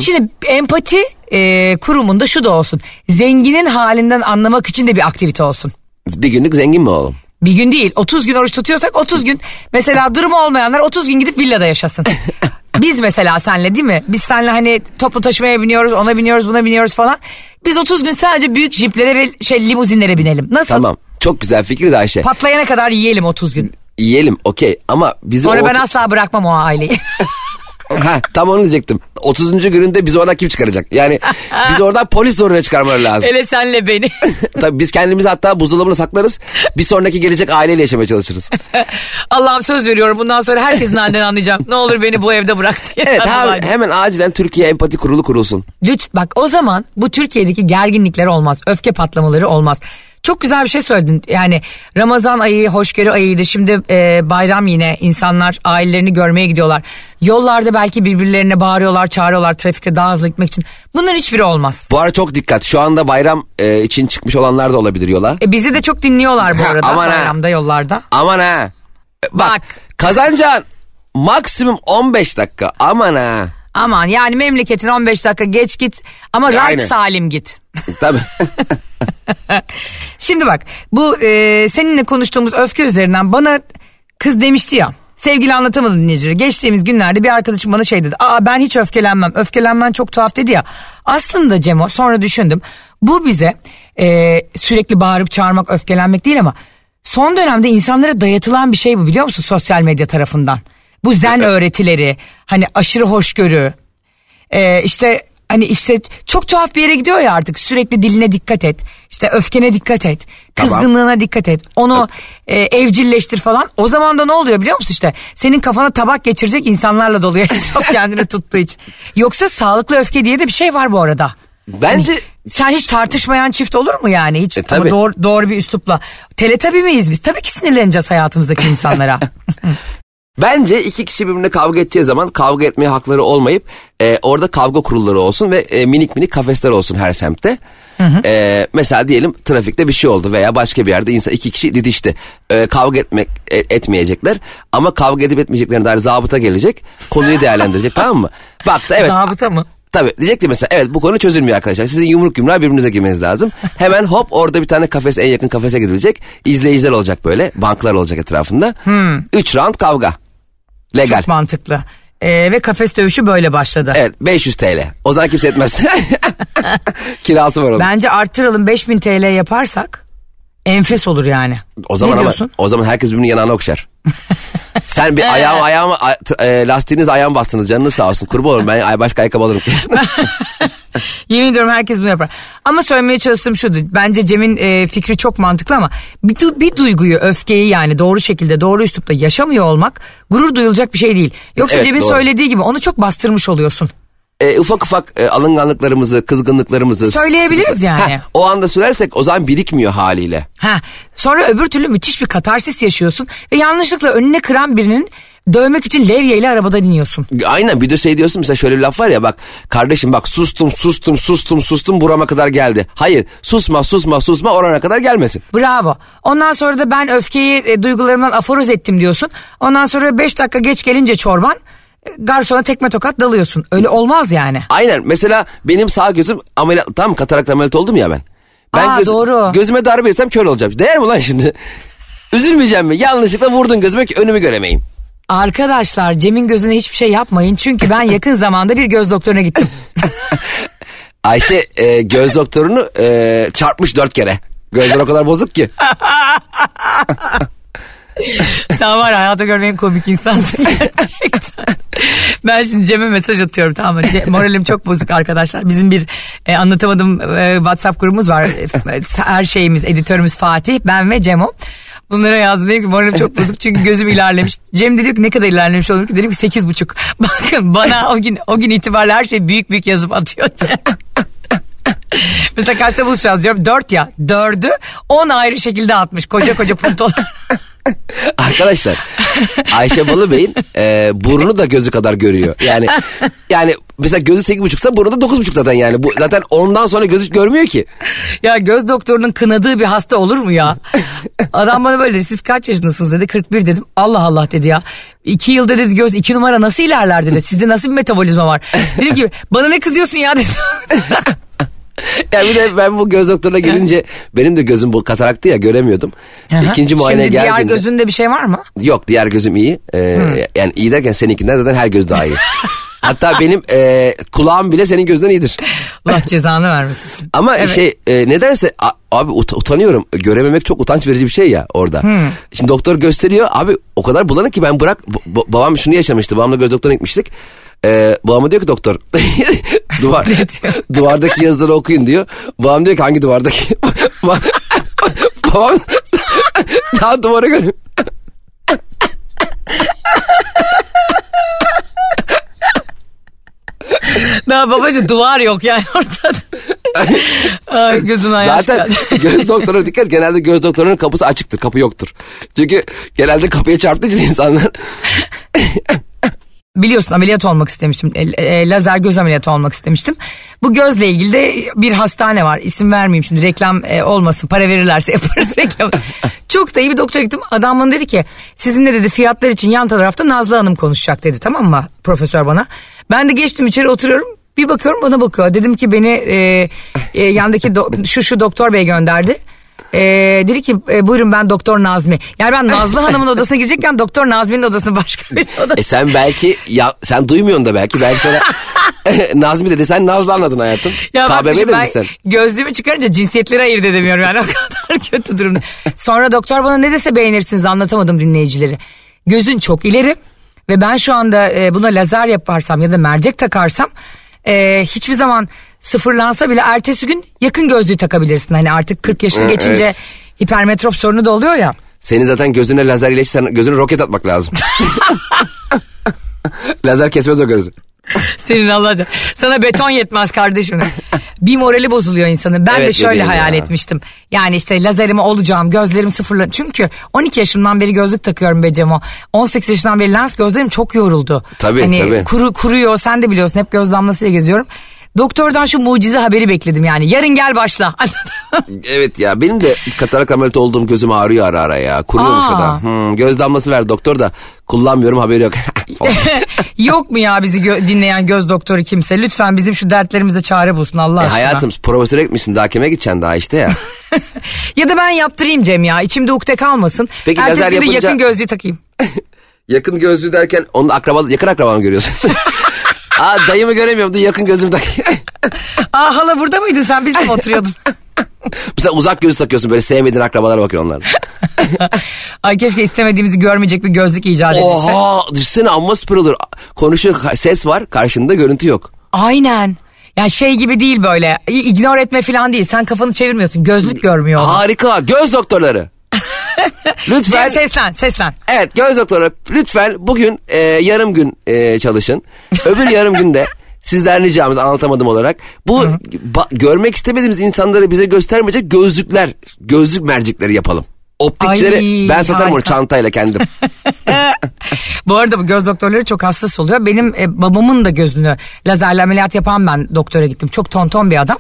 Şimdi empati e, kurumunda şu da olsun. Zenginin halinden anlamak için de bir aktivite olsun. Bir günlük zengin mi oğlum? Bir gün değil 30 gün oruç tutuyorsak 30 gün mesela durumu olmayanlar 30 gün gidip villada yaşasın. [laughs] Biz mesela senle değil mi? Biz senle hani toplu taşımaya biniyoruz ona biniyoruz buna biniyoruz falan. Biz 30 gün sadece büyük jiplere ve şey limuzinlere binelim. Nasıl? Tamam. Çok güzel fikir de Ayşe. Patlayana kadar yiyelim 30 gün. Yiyelim okey ama bizi Sonra o... ben asla bırakmam o aileyi. [laughs] ha, tam onu diyecektim. 30. gününde bizi oradan kim çıkaracak? Yani biz oradan polis zoruna çıkarmaları lazım. Hele senle beni. [laughs] Tabii biz kendimizi hatta buzdolabına saklarız. Bir sonraki gelecek aileyle yaşamaya çalışırız. [laughs] Allah'ım söz veriyorum bundan sonra herkesin halinden anlayacağım. Ne olur beni bu evde bırak diye. Evet hemen, hemen acilen Türkiye Empati Kurulu kurulsun. Lütfen bak o zaman bu Türkiye'deki gerginlikler olmaz. Öfke patlamaları olmaz. Çok güzel bir şey söyledin. Yani Ramazan ayı, hoşgörü ayıydı. Şimdi e, bayram yine insanlar ailelerini görmeye gidiyorlar. Yollarda belki birbirlerine bağırıyorlar, çağırıyorlar trafikte daha hızlı gitmek için. Bunların hiçbiri olmaz. Bu ara çok dikkat. Şu anda bayram e, için çıkmış olanlar da olabilir yola. E, bizi de çok dinliyorlar bu Ha, arada aman ha. bayramda yollarda. Aman ha. E, Bak, Bak. kazanacağın maksimum 15 dakika. Aman ha. Aman yani memleketin 15 dakika geç git ama rahat aynen. salim git. Tabii. [laughs] [laughs] Şimdi bak bu e, seninle konuştuğumuz öfke üzerinden bana kız demişti ya. Sevgili anlatamadım dinleyicilere. Geçtiğimiz günlerde bir arkadaşım bana şey dedi. Aa ben hiç öfkelenmem. Öfkelenmen çok tuhaf dedi ya. Aslında Cemo sonra düşündüm. Bu bize e, sürekli bağırıp çağırmak öfkelenmek değil ama son dönemde insanlara dayatılan bir şey bu biliyor musun sosyal medya tarafından. Bu zen [laughs] öğretileri hani aşırı hoşgörü e, işte hani işte çok tuhaf bir yere gidiyor ya artık sürekli diline dikkat et işte öfkene dikkat et Tamam. kızgınlığına dikkat et onu e, evcilleştir falan o zaman da ne oluyor biliyor musun işte senin kafana tabak geçirecek insanlarla doluyor [laughs] etraf kendini tuttuğu için yoksa sağlıklı öfke diye de bir şey var bu arada. Bence Sen hiç tartışmayan çift olur mu yani hiç E, ama tabii. doğru, doğru bir üslupla. Teletabi miyiz biz? Tabii ki sinirleneceğiz hayatımızdaki insanlara. [laughs] Bence iki kişi birbirine kavga edeceği zaman kavga etmeye hakları olmayıp e, orada kavga kurulları olsun ve e, minik minik kafesler olsun her semtte. E, mesela diyelim trafikte bir şey oldu veya başka bir yerde insan iki kişi didişti. E, kavga etmek e, etmeyecekler ama kavga edip etmeyeceklerine dair zabıta gelecek. Konuyu değerlendirecek [laughs] tamam mı? Baktı evet Zabıta mı? Tabii diyecek ki mesela evet bu konu çözülmüyor arkadaşlar. Sizin yumruk yumruğa birbirinize girmeniz lazım. Hemen hop orada bir tane kafes en yakın kafese gidilecek. İzleyiciler olacak böyle. Banklar olacak etrafında. Üç round kavga. Legal. Çok mantıklı. Ee, ve kafes dövüşü böyle başladı. Evet 500 TL. O zaman kimse etmez. [laughs] Kirası var onun. Bence arttıralım 5000 TL yaparsak enfes olur yani. o zaman ne ama diyorsun? o zaman herkes birbirinin yanağına okşar. [laughs] Sen bir ayağım ayağıma a- t- e, lastiğiniz ayağım bastınız canınız sağ olsun kurban olurum ben ay başka ayakkabı alırım. [laughs] Yemin ediyorum herkes bunu yapar. Ama söylemeye çalıştığım şudur. Bence Cem'in e, fikri çok mantıklı ama bir, du- bir duyguyu, öfkeyi yani doğru şekilde, doğru üslupta yaşamıyor olmak gurur duyulacak bir şey değil. Yoksa Evet, Cem'in doğru. söylediği gibi onu çok bastırmış oluyorsun. E, ufak ufak e, alınganlıklarımızı, kızgınlıklarımızı Söyleyebiliriz yani. Heh, o anda söylersek o zaman birikmiyor haliyle. Ha, sonra öbür türlü müthiş bir katarsis yaşıyorsun ve yanlışlıkla önüne kıran birinin dövmek için levyeyle arabadan iniyorsun. Aynen bir de şey diyorsun mesela şöyle bir laf var ya bak kardeşim bak sustum sustum sustum sustum burama kadar geldi. Hayır susma susma susma orana kadar gelmesin. Bravo. Ondan sonra da ben öfkeyi e, duygularımdan aforoz ettim diyorsun. Ondan sonra 5 dakika geç gelince çorban garsona tekme tokat dalıyorsun. Öyle olmaz yani. Aynen mesela benim sağ gözüm ameliyat tam katarak ameliyat oldum ya ben. Ben Aa, doğru. Gözüme darbe yesem kör olacağım. Değer mi lan şimdi? [laughs] Üzülmeyeceğim mi? Yanlışlıkla vurdun gözüme ki önümü göremeyim. Arkadaşlar Cem'in gözüne hiçbir şey yapmayın. Çünkü ben yakın zamanda bir göz doktoruna gittim. [laughs] Ayşe e, göz doktorunu e, çarpmış dört kere. Gözler o kadar bozuk ki. [laughs] [laughs] Sen var ya hayata gördüğüm en komik insansın [laughs] gerçekten. Ben şimdi Cem'e mesaj atıyorum tamam mı? [laughs] Moralim çok bozuk arkadaşlar. Bizim bir e, anlatamadığım e, WhatsApp grubumuz var. E, her şeyimiz editörümüz Fatih, ben ve Cemo. Bunlara yazdım ki moralim çok bozuk çünkü gözüm ilerlemiş. Cem dedi ki ne kadar ilerlemiş olur ki dedim ki sekiz buçuk. Bakın bana o gün o gün itibariyle her şey büyük büyük yazıp atıyor. Mesela kaçta buluşacağız diyorum. Dört ya. Dördü on ayrı şekilde atmış. Koca koca puntolar. [laughs] Arkadaşlar Ayşe Balıbey'in e, burnu da gözü kadar görüyor. Yani yani mesela gözü sekiz buçuksa burnu da dokuz buçuk zaten yani. Bu, zaten ondan sonra gözü görmüyor ki. Ya göz doktorunun kınadığı bir hasta olur mu ya? Adam bana böyle dedi siz kaç yaşındasınız dedi 41 dedim. Allah Allah dedi ya. İki yılda dedi göz iki numara nasıl ilerler dedi. Sizde nasıl bir metabolizma var? Dedim ki bana ne kızıyorsun ya dedi. [laughs] [laughs] Ya bir de ben bu göz doktoruna girince benim de gözüm bu kataraktı ya göremiyordum. İkinci muayeneye Şimdi diğer gözünde bir şey var mı? Yok diğer gözüm iyi. Ee, Yani iyi derken seninkinden zaten her göz daha iyi. [laughs] Hatta benim e, kulağım bile senin gözünden iyidir. [laughs] Allah cezanı vermesin. Ama Evet. şey e, nedense a- abi ut- utanıyorum. Görememek çok utanç verici bir şey ya orada. Şimdi doktor gösteriyor. Abi o kadar bulanık ki ben bırak. b- b- babam şunu yaşamıştı. Babamla göz doktoruna gitmiştik. Ee, babama diyor ki doktor [laughs] duvar [laughs] duvardaki yazıları okuyun diyor. Babam diyor ki hangi duvardaki? [laughs] Ba- babam daha duvara görüyor. Daha babacığım duvar yok yani ortada. Ay gözün ayaş Zaten göz doktoruna dikkat genelde göz doktorunun kapısı açıktır kapı yoktur. Çünkü genelde kapıya çarptığı için insanlar Biliyorsun ameliyat olmak istemiştim. E, e, lazer göz ameliyatı olmak istemiştim. Bu gözle ilgili de bir hastane var. İsim vermeyeyim şimdi reklam e, olmasın. Para verirlerse [laughs] yaparız reklam. Çok da iyi bir doktora gittim. Adam bana dedi ki sizinle dedi fiyatlar için yan tarafta Nazlı Hanım konuşacak dedi tamam mı profesör bana. Ben de geçtim içeri oturuyorum. Bir bakıyorum bana bakıyor. Dedim ki beni e, e, yandaki do- şu şu doktor bey gönderdi. E, dedi ki e, buyurun ben doktor Nazmi. Yani ben Nazlı [laughs] Hanım'ın odasına girecekken doktor Nazmi'nin odasına başka bir odasına. E sen belki ya sen duymuyorsun da belki belki sana [laughs] [laughs] Nazmi dedi sen Nazlı anladın hayatım. Ya KBB ben sen. gözlüğümü çıkarınca cinsiyetleri ayırt edemiyorum yani o kadar kötü durumda. Sonra doktor bana ne dese beğenirsiniz anlatamadım dinleyicileri. Gözün çok ileri Ve ben şu anda e, buna lazer yaparsam ya da mercek takarsam e, hiçbir zaman sıfırlansa bile ertesi gün yakın gözlüğü takabilirsin. Hani artık 40 yaşını geçince evet. hipermetrop sorunu da oluyor ya. Senin zaten gözüne lazer iyileşirsen gözüne roket atmak lazım. [laughs] lazer kesmez o gözü. Senin Allah'ım. Sana beton yetmez kardeşim. Bir morali bozuluyor insanın. Ben de Evet şöyle bebeğim hayal ya. etmiştim. Yani işte lazerimi olacağım, gözlerim sıfırla. Çünkü 12 yaşımdan beri gözlük takıyorum be Cemo. 18 yaşından beri lens gözlerim çok yoruldu. Tabii, hani tabii. Kuru, kuruyor sen de biliyorsun hep göz damlasıyla geziyorum. Doktordan şu mucize haberi bekledim yani. Yarın gel başla. [laughs] Evet ya benim de katarak ameliyatı olduğum gözüm ağrıyor ara ara ya. Kuruyormuş o Aa. da. Hmm, göz damlası ver doktor da kullanmıyorum haberi yok. [laughs] [laughs] Yok mu ya bizi gö- dinleyen göz doktoru kimse? Lütfen bizim şu dertlerimize çare bulsun Allah E, aşkına. hayatım profesöre gitmişsin daha kime gideceksin daha işte ya. Ya da ben yaptırayım Cem ya. İçimde ukde kalmasın. Peki Ertesi lazer yapınca- yakın gözlüğü takayım. yakın gözlü derken onun akraba, yakın akraba mı görüyorsun? Aa dayımı göremiyorum dur yakın gözümü tak. [laughs] Aa hala burada mıydın sen bizle mi oturuyordun? [laughs] Mesela uzak gözü takıyorsun böyle sevmediğin akrabalara bakıyor onlar. [laughs] Ay keşke istemediğimizi görmeyecek bir gözlük icat edilse. Oha düşünsene amma süper olur. Konuşuyor ses var karşında görüntü yok. Aynen. Yani şey gibi değil böyle. ignore etme falan değil. Sen kafanı çevirmiyorsun. Gözlük görmüyor. onu. Harika göz doktorları. [laughs] Lütfen. Cem seslen seslen. Evet göz doktoru lütfen bugün e, yarım gün e, çalışın. Öbür yarım günde [laughs] sizden ricamız anlatamadım olarak bu ba- görmek istemediğimiz insanları bize göstermeyecek gözlükler, gözlük mercekleri yapalım. Optikçileri Ay, ben satarım onu harika. çantayla kendim. [laughs] Bu arada bu göz doktorları çok hassas oluyor. Benim e, babamın da gözünü lazerle ameliyat yapan ben doktora gittim. Çok tonton bir adam.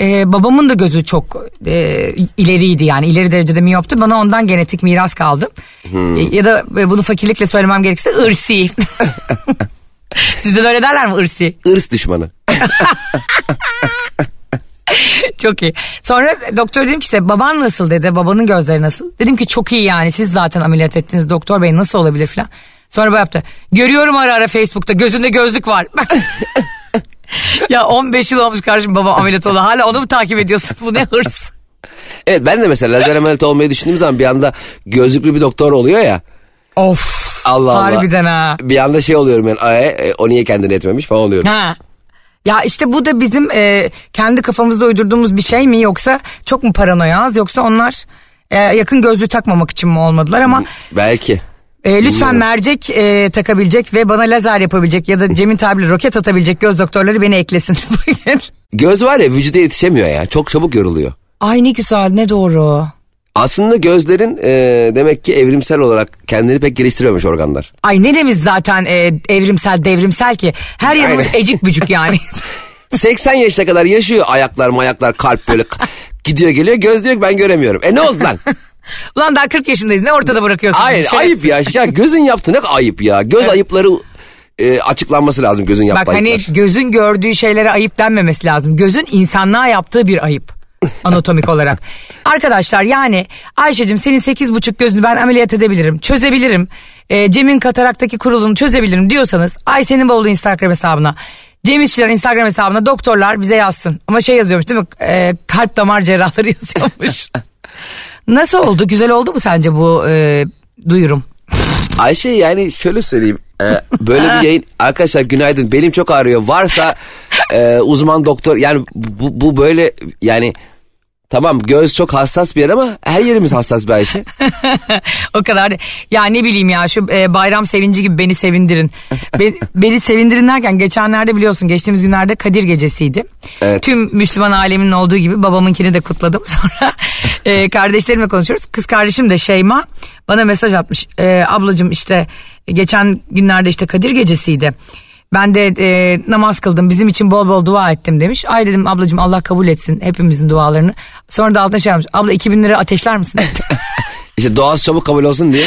E, babamın da gözü çok e, ileriydi yani ileri derecede miyoptu. Bana ondan genetik miras kaldı. E, ya da e, bunu fakirlikle söylemem gerekirse ırsi. [laughs] Sizde de öyle derler mi ırsi? Irs düşmanı. [laughs] Çok iyi. Sonra doktor dedim ki işte baban nasıl dedi. Babanın gözleri nasıl? Dedim ki çok iyi yani siz zaten ameliyat ettiniz doktor bey nasıl olabilir falan. Sonra bu yaptı. Görüyorum ara ara Facebook'ta gözünde gözlük var. [laughs] [laughs] ya 15 yıl olmuş kardeşim babam ameliyat oldu. Hala onu mu takip ediyorsun? Bu ne hırs. Evet ben de mesela lazer ameliyatı olmayı düşündüğüm zaman bir anda gözlüklü bir doktor oluyor ya. Of. Allah Allah. Harbiden ha. Bir anda şey oluyorum yani "Ay, e, o niye kendini etmemiş falan oluyorum. Ha. Ya işte bu da bizim e, kendi kafamızda uydurduğumuz bir şey mi yoksa çok mu paranoyaz yoksa onlar e, yakın gözlüğü takmamak için mi olmadılar ama Belki. E, lütfen Bilmiyorum. mercek e, takabilecek ve bana lazer yapabilecek ya da Cem'in tabiriyle roket atabilecek göz doktorları beni eklesin. [laughs] Göz var ya vücuda yetişemiyor ya çok çabuk yoruluyor. Ay ne güzel ne doğru. Aslında gözlerin e, demek ki evrimsel olarak kendini pek geliştirememiş organlar. Ay neremiz zaten e, evrimsel devrimsel ki. Her yanımız Aynen. ecik bücük yani. [laughs] [laughs] 80 yaşına kadar yaşıyor ayaklar mayaklar kalp böyle gidiyor geliyor göz diyor ki ben göremiyorum. E ne oldu lan? Ulan daha 40 yaşındayız ne ortada bırakıyorsun? Hayır bizi? ayıp ya. ya gözün yaptığı ne ayıp ya. Göz ayıpları e, açıklanması lazım gözün yaptığı Bak hani ayıplar. gözün gördüğü şeylere ayıp denmemesi lazım. Gözün insanlığa yaptığı bir ayıp. [laughs] Anatomik olarak. Arkadaşlar yani Ayşe'cim senin sekiz buçuk gözünü ben ameliyat edebilirim. Çözebilirim. E, Cem'in kataraktaki kurulumu çözebilirim diyorsanız Ayşe'nin bavulu Instagram hesabına. Cem İşçiler Instagram hesabına doktorlar bize yazsın. Ama şey yazıyormuş değil mi? E, kalp damar cerrahları [laughs] yazıyormuş. [laughs] Nasıl oldu? Güzel oldu mu sence bu e, duyurum? Ayşe yani şöyle söyleyeyim. e, böyle bir [laughs] yayın arkadaşlar günaydın benim çok ağrıyor varsa e, uzman doktor yani bu, bu böyle yani tamam göz çok hassas bir yer ama her yerimiz hassas bir Ayşe. [laughs] o kadar. Ya ne bileyim ya şu e, bayram sevinci gibi beni sevindirin. Be- [laughs] beni sevindirin derken geçenlerde biliyorsun geçtiğimiz günlerde Kadir gecesiydi. Evet. Tüm Müslüman aleminin olduğu gibi babamınkini de kutladım. [laughs] Sonra e, kardeşlerimle konuşuyoruz. Kız kardeşim de Şeyma bana mesaj atmış. E, ablacığım işte geçen günlerde işte Kadir gecesiydi. Ben de e, namaz kıldım bizim için bol bol dua ettim demiş. Ay dedim ablacığım Allah kabul etsin hepimizin dualarını. Sonra da altına şey yapmış. Abla 2000 lira ateşler misin? [laughs] İşte doğası çabuk kabul olsun diye.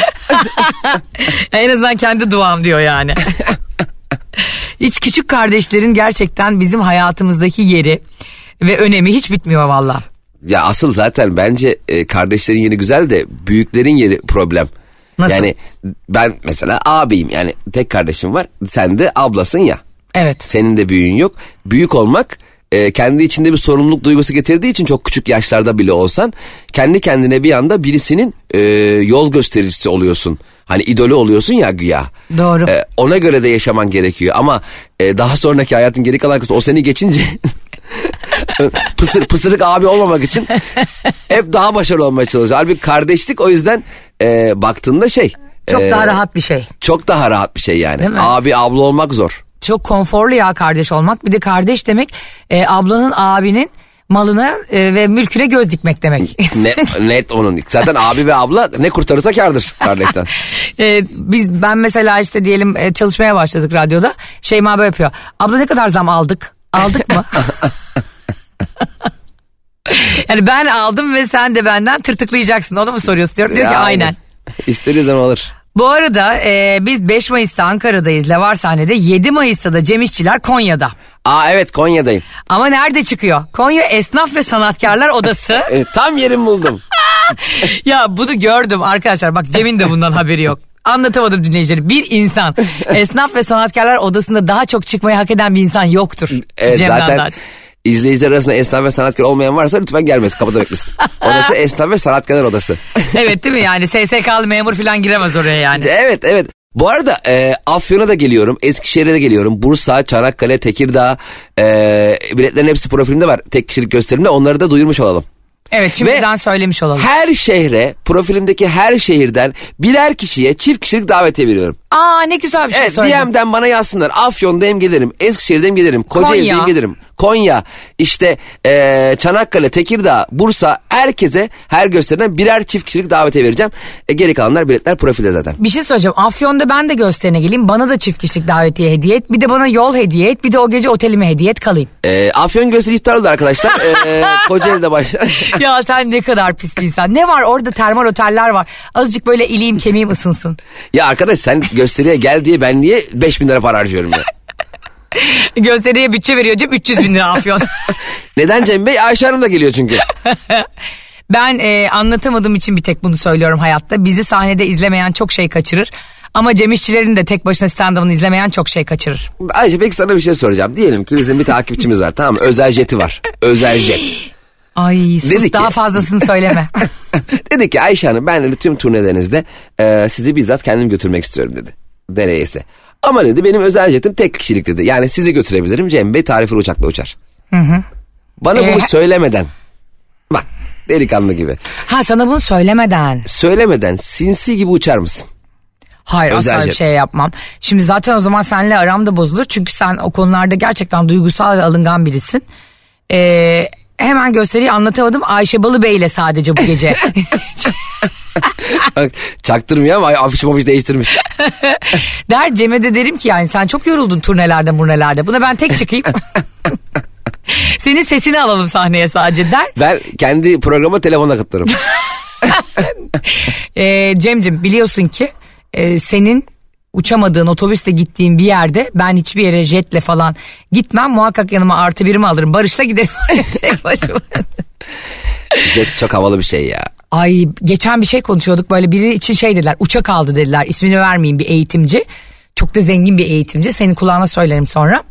[laughs] en azından kendi duam diyor yani. [laughs] hiç küçük kardeşlerin gerçekten bizim hayatımızdaki yeri ve önemi hiç bitmiyor valla. Ya asıl zaten bence e, kardeşlerin yeri güzel de büyüklerin yeri problem. Nasıl? Yani ben mesela abiyim yani tek kardeşim var sen de ablasın ya. Evet. Senin de büyüğün yok. Büyük olmak e, kendi içinde bir sorumluluk duygusu getirdiği için çok küçük yaşlarda bile olsan kendi kendine bir anda birisinin e, yol göstericisi oluyorsun. Hani idolü oluyorsun ya güya. Doğru. E, ona göre de yaşaman gerekiyor ama e, daha sonraki hayatın geri kalan kısmı o seni geçince [laughs] pısır, pısırık abi olmamak için hep daha başarılı olmaya çalışıyor. Halbuki kardeşlik o yüzden e, baktığında şey. Çok e, daha rahat bir şey. Çok daha rahat bir şey yani. Abi abla olmak zor. Çok konforlu ya kardeş olmak. Bir de kardeş demek e, ablanın abinin malına e, ve mülküne göz dikmek demek. Net, [laughs] net onun. Zaten abi ve abla ne kurtarırsa kardır kardeşten. [laughs] E, biz ben mesela işte diyelim e, çalışmaya başladık radyoda. Şeyma böyle yapıyor. Abla ne kadar zam aldık? Aldık mı? [laughs] [laughs] yani ben aldım ve sen de benden tırtıklayacaksın. Onu mu soruyorsun diyorum. Diyor ki Yani, aynen. İstediği zaman alır. Bu arada e, biz 5 Mayıs'ta Ankara'dayız. Levar sahnede. 7 Mayıs'ta da Cem İşçiler Konya'da. Aa evet Konya'dayım. Ama nerede çıkıyor? Konya Esnaf ve Sanatkarlar Odası. [laughs] E, tam yerimi buldum. [laughs] ya bunu gördüm arkadaşlar. Bak Cem'in de bundan haberi yok. Anlatamadım dinleyicileri. Bir insan esnaf ve sanatkarlar odasında daha çok çıkmayı hak eden bir insan yoktur. Evet, Cem'den zaten daha çok. İzleyiciler arasında esnaf ve sanatkar olmayan varsa lütfen gelmesin kapıda beklesin. [laughs] Orası esnaf ve sanatkarlar odası. [laughs] Evet değil mi yani SSK'lı memur falan giremez oraya yani. evet evet. Bu arada e, Afyon'a da geliyorum, Eskişehir'e de geliyorum. Bursa, Çanakkale, Tekirdağ e, biletlerin hepsi profilimde var. Tek kişilik gösterimde onları da duyurmuş olalım. Evet şimdiden söylemiş olalım. Her şehre, profilimdeki her şehirden birer kişiye çift kişilik davetiye veriyorum. Aa ne güzel bir şey Evet söyledin. DM'den bana yazsınlar. Afyon'dayım gelirim. Eskişehir'deyim gelirim. Kocaeli'deyim Konya. gelirim. Konya, işte eee, Çanakkale, Tekirdağ, Bursa herkese her gösteriden birer çift kişilik davetiye vereceğim. E, geri kalanlar biletler profilde zaten. Bir şey söyleyeceğim. Afyon'da ben de gösterine geleyim. Bana da çift kişilik davetiye hediye et. Bir de bana yol hediye et. Bir de o gece otelime hediye et kalayım. Eee, Afyon gösteri iptal oldu arkadaşlar. Eee [laughs] Kocaeli'de başlar. ya sen ne kadar pis bir insan. Ne var orada termal oteller var. Azıcık böyle iliğim kemiğim ısınsın. ya arkadaş sen gösteriye gel diye ben niye 5000 lira para harcıyorum ya? [laughs] [laughs] Gösteriye bütçe veriyor Cem 300 bin lira afyon. [laughs] Neden Cem Bey? Ayşe Hanım da geliyor çünkü. [laughs] ben e, anlatamadığım için bir tek bunu söylüyorum hayatta. Bizi sahnede izlemeyen çok şey kaçırır. Ama Cem İşçilerin de tek başına stand-up'ını izlemeyen çok şey kaçırır. Ayşe peki sana bir şey soracağım. Diyelim ki bizim bir takipçimiz var tamam mı? Özel jeti var. Özel jet. [gasps] Ay sus Dedi ki- daha fazlasını söyleme. dedi ki Ayşe Hanım ben dedi tüm turnelerinizde e, sizi bizzat kendim götürmek istiyorum dedi. Nereyse. Ama dedi benim özel jetim tek kişilik dedi. Yani sizi götürebilirim. Cem Bey tarifli uçakla uçar. Bana Ee, bunu söylemeden. Bak delikanlı gibi. ha sana bunu söylemeden. Söylemeden sinsi gibi uçar mısın? Hayır Özel asla bir şey yapmam. Şimdi zaten o zaman seninle aram da bozulur. Çünkü sen o konularda gerçekten duygusal ve alıngan birisin. Ee, hemen gösteriyi anlatamadım. Ayşe Balıbey ile sadece bu gece. [laughs] Bak, Çaktırmıyor ama afiş mafiş değiştirmiş. Der Cem'e de derim ki yani sen çok yoruldun turnelerde murnelerde. Buna ben tek çıkayım. [laughs] Senin sesini alalım sahneye sadece der. Ben kendi programa telefona katlarım. [laughs] Ee, Cem'cim biliyorsun ki e, senin uçamadığın otobüste gittiğin bir yerde ben hiçbir yere jetle falan gitmem. Muhakkak yanıma artı birimi alırım. Barış'la giderim [laughs] tek başıma. Jet çok havalı bir şey ya. Ay geçen bir şey konuşuyorduk böyle biri için şey dediler uçak aldı dediler ismini vermeyeyim bir eğitimci. Çok da zengin bir eğitimci senin kulağına söylerim sonra.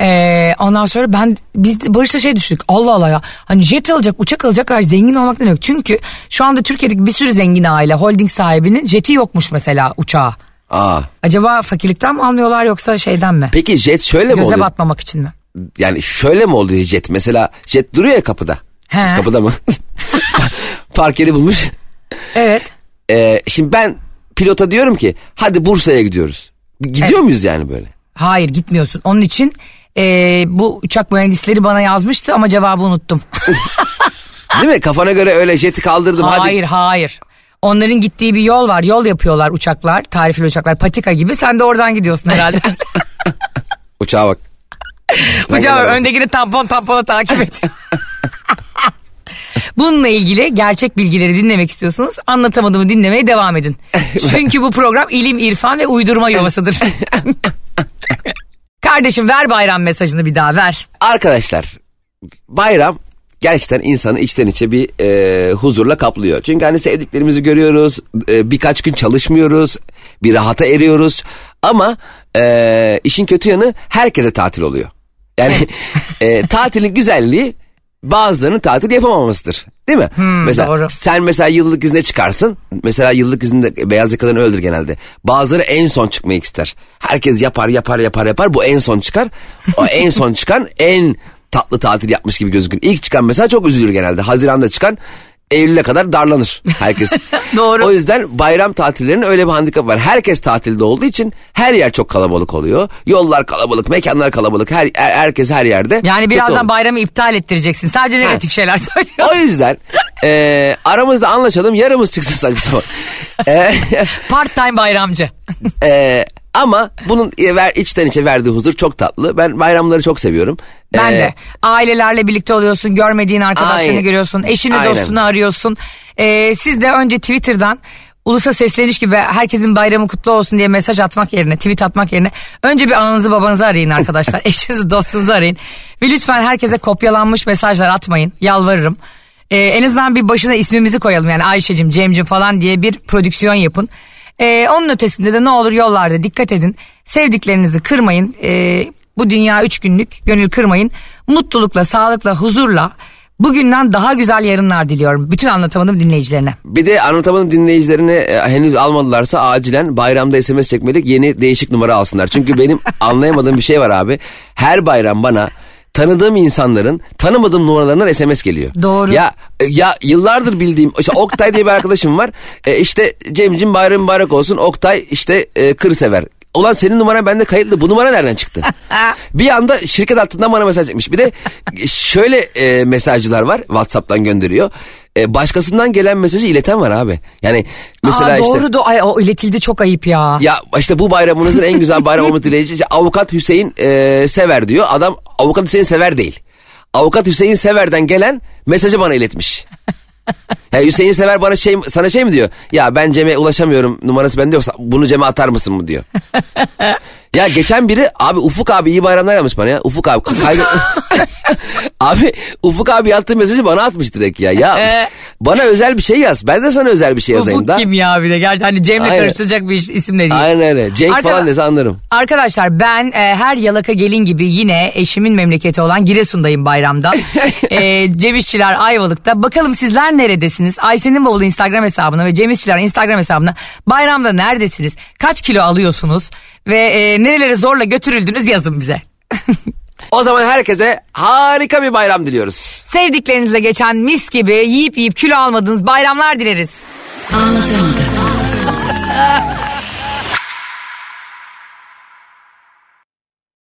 Ee, ondan sonra ben biz Barış'la şey düşündük Allah Allah ya hani jet alacak uçak alacak kadar zengin olmak ne demek. Çünkü şu anda Türkiye'deki bir sürü zengin aile holding sahibinin jeti yokmuş mesela uçağı. Aa. Acaba fakirlikten mi almıyorlar yoksa şeyden mi? Peki jet şöyle mi Göze oluyor? batmamak için mi? Yani şöyle mi oluyor jet? Mesela jet duruyor ya kapıda. He. Kapıda mı? [laughs] Park yeri bulmuş. Evet. Ee, şimdi ben pilota diyorum ki hadi Bursa'ya gidiyoruz. Gidiyor Evet. muyuz yani böyle? Hayır gitmiyorsun. Onun için e, bu uçak mühendisleri bana yazmıştı ama cevabı unuttum. [laughs] Değil mi? Kafana göre öyle jeti kaldırdım hayır hadi. hayır. Onların gittiği bir yol var. Yol yapıyorlar uçaklar. Tarifli uçaklar. Patika gibi. Sen de oradan gidiyorsun herhalde. [laughs] Uçağa bak. [laughs] Uçağı kadar öndekini tampon tampona takip et. [laughs] Bununla ilgili gerçek bilgileri dinlemek istiyorsanız anlatamadığımı dinlemeye devam edin. Çünkü bu program ilim, irfan ve uydurma yuvasıdır. Kardeşim ver bayram mesajını bir daha ver. Arkadaşlar bayram gerçekten insanı içten içe bir e, huzurla kaplıyor. Çünkü hani sevdiklerimizi görüyoruz, e, birkaç gün çalışmıyoruz, bir rahata eriyoruz. Ama e, işin kötü yanı herkese tatil oluyor. Yani [laughs] e, tatilin güzelliği bazılarının tatil yapamamasıdır. Değil mi? mesela doğru. sen mesela yıllık izne çıkarsın. Mesela yıllık izinde beyaz yakaların öyledir genelde. Bazıları en son çıkmayı ister. Herkes yapar yapar yapar yapar. Bu en son çıkar. O en son çıkan en tatlı tatil yapmış gibi gözükür. İlk çıkan mesela çok üzülür genelde. Haziranda çıkan Eylül'e kadar darlanır herkes. [laughs] Doğru. O yüzden bayram tatillerinin öyle bir handikapı var. Herkes tatilde olduğu için her yer çok kalabalık oluyor. Yollar kalabalık, mekanlar kalabalık. Her, her- herkes her yerde. Yani birazdan olur. bayramı iptal ettireceksin. Sadece negatif şeyler [laughs] söylüyor. O yüzden e, aramızda anlaşalım yarımız çıksın saçma sapan. [laughs] E, Part time bayramcı. e, ama bunun e, içten içe verdiği huzur çok tatlı. Ben bayramları çok seviyorum. Ben de. Ailelerle birlikte oluyorsun, görmediğin arkadaşlarını Aynen. görüyorsun, eşini Aynen. dostunu arıyorsun. Ee, siz de önce Twitter'dan ulusa sesleniş gibi herkesin bayramı kutlu olsun diye mesaj atmak yerine, tweet atmak yerine önce bir ananızı babanızı arayın arkadaşlar. [laughs] Eşinizi dostunuzu arayın. Ve lütfen herkese kopyalanmış mesajlar atmayın. Yalvarırım. Ee, en azından bir başına ismimizi koyalım yani Ayşe'cim, Cem'cim falan diye bir prodüksiyon yapın. Ee, onun ötesinde de ne olur yollarda dikkat edin. Sevdiklerinizi kırmayın. Ee, bu dünya üç günlük gönül kırmayın. Mutlulukla, sağlıkla, huzurla bugünden daha güzel yarınlar diliyorum. Bütün anlatamadım dinleyicilerine. Bir de anlatamadım dinleyicilerini e, henüz almadılarsa acilen bayramda SMS çekmelik yeni değişik numara alsınlar. Çünkü [laughs] benim anlayamadığım bir şey var abi. Her bayram bana tanıdığım insanların tanımadığım numaralarından SMS geliyor. Doğru. Ya e, ya yıllardır bildiğim işte Oktay diye bir arkadaşım var. E, işte Cemcim bayram mübarek olsun. Oktay işte e, kır sever. Ulan senin numaran bende kayıtlı. Bu numara nereden çıktı? [laughs] bir anda şirket hattından bana mesaj etmiş. Bir de şöyle e, mesajcılar var. WhatsApp'tan gönderiyor. E, başkasından gelen mesajı ileten var abi. Yani mesela Aa, işte doğru do ay o iletildi çok ayıp ya. ya işte bu bayramınızın en güzel bayram olması [laughs] dileğiyle avukat Hüseyin e, Sever diyor. Adam avukat Hüseyin Sever değil. Avukat Hüseyin Sever'den gelen mesajı bana iletmiş. Ya Hüseyin Sever bana şey sana şey mi diyor? Ya ben Cem'e ulaşamıyorum numarası bende yoksa bunu Cem'e atar mısın mı diyor. Ya geçen biri abi Ufuk abi iyi bayramlar yapmış bana ya. Ufuk abi kaydı... [laughs] abi Ufuk abi yaptığı mesajı bana atmış direkt ya. Ya Ee? bana özel bir şey yaz. Ben de sana özel bir şey yazayım Ufuk da. kim ya bir de gerçi hani Cem'le Aynen. karıştıracak bir isim de değil. Aynen öyle. Cenk Arka- falan dese anlarım. Arkadaşlar ben e, her yalaka gelin gibi yine eşimin memleketi olan Giresun'dayım bayramda. [laughs] e, Cem İşçiler Ayvalık'ta. Bakalım sizler neredesiniz? Ayşe'nin bavulu Instagram hesabına ve Cem İşçiler Instagram hesabına bayramda neredesiniz? Kaç kilo alıyorsunuz? Ve e, nerelere zorla götürüldünüz yazın bize. [laughs] O zaman herkese harika bir bayram diliyoruz. Sevdiklerinizle geçen mis gibi yiyip yiyip kilo almadığınız bayramlar dileriz. Anlatamadım. [laughs]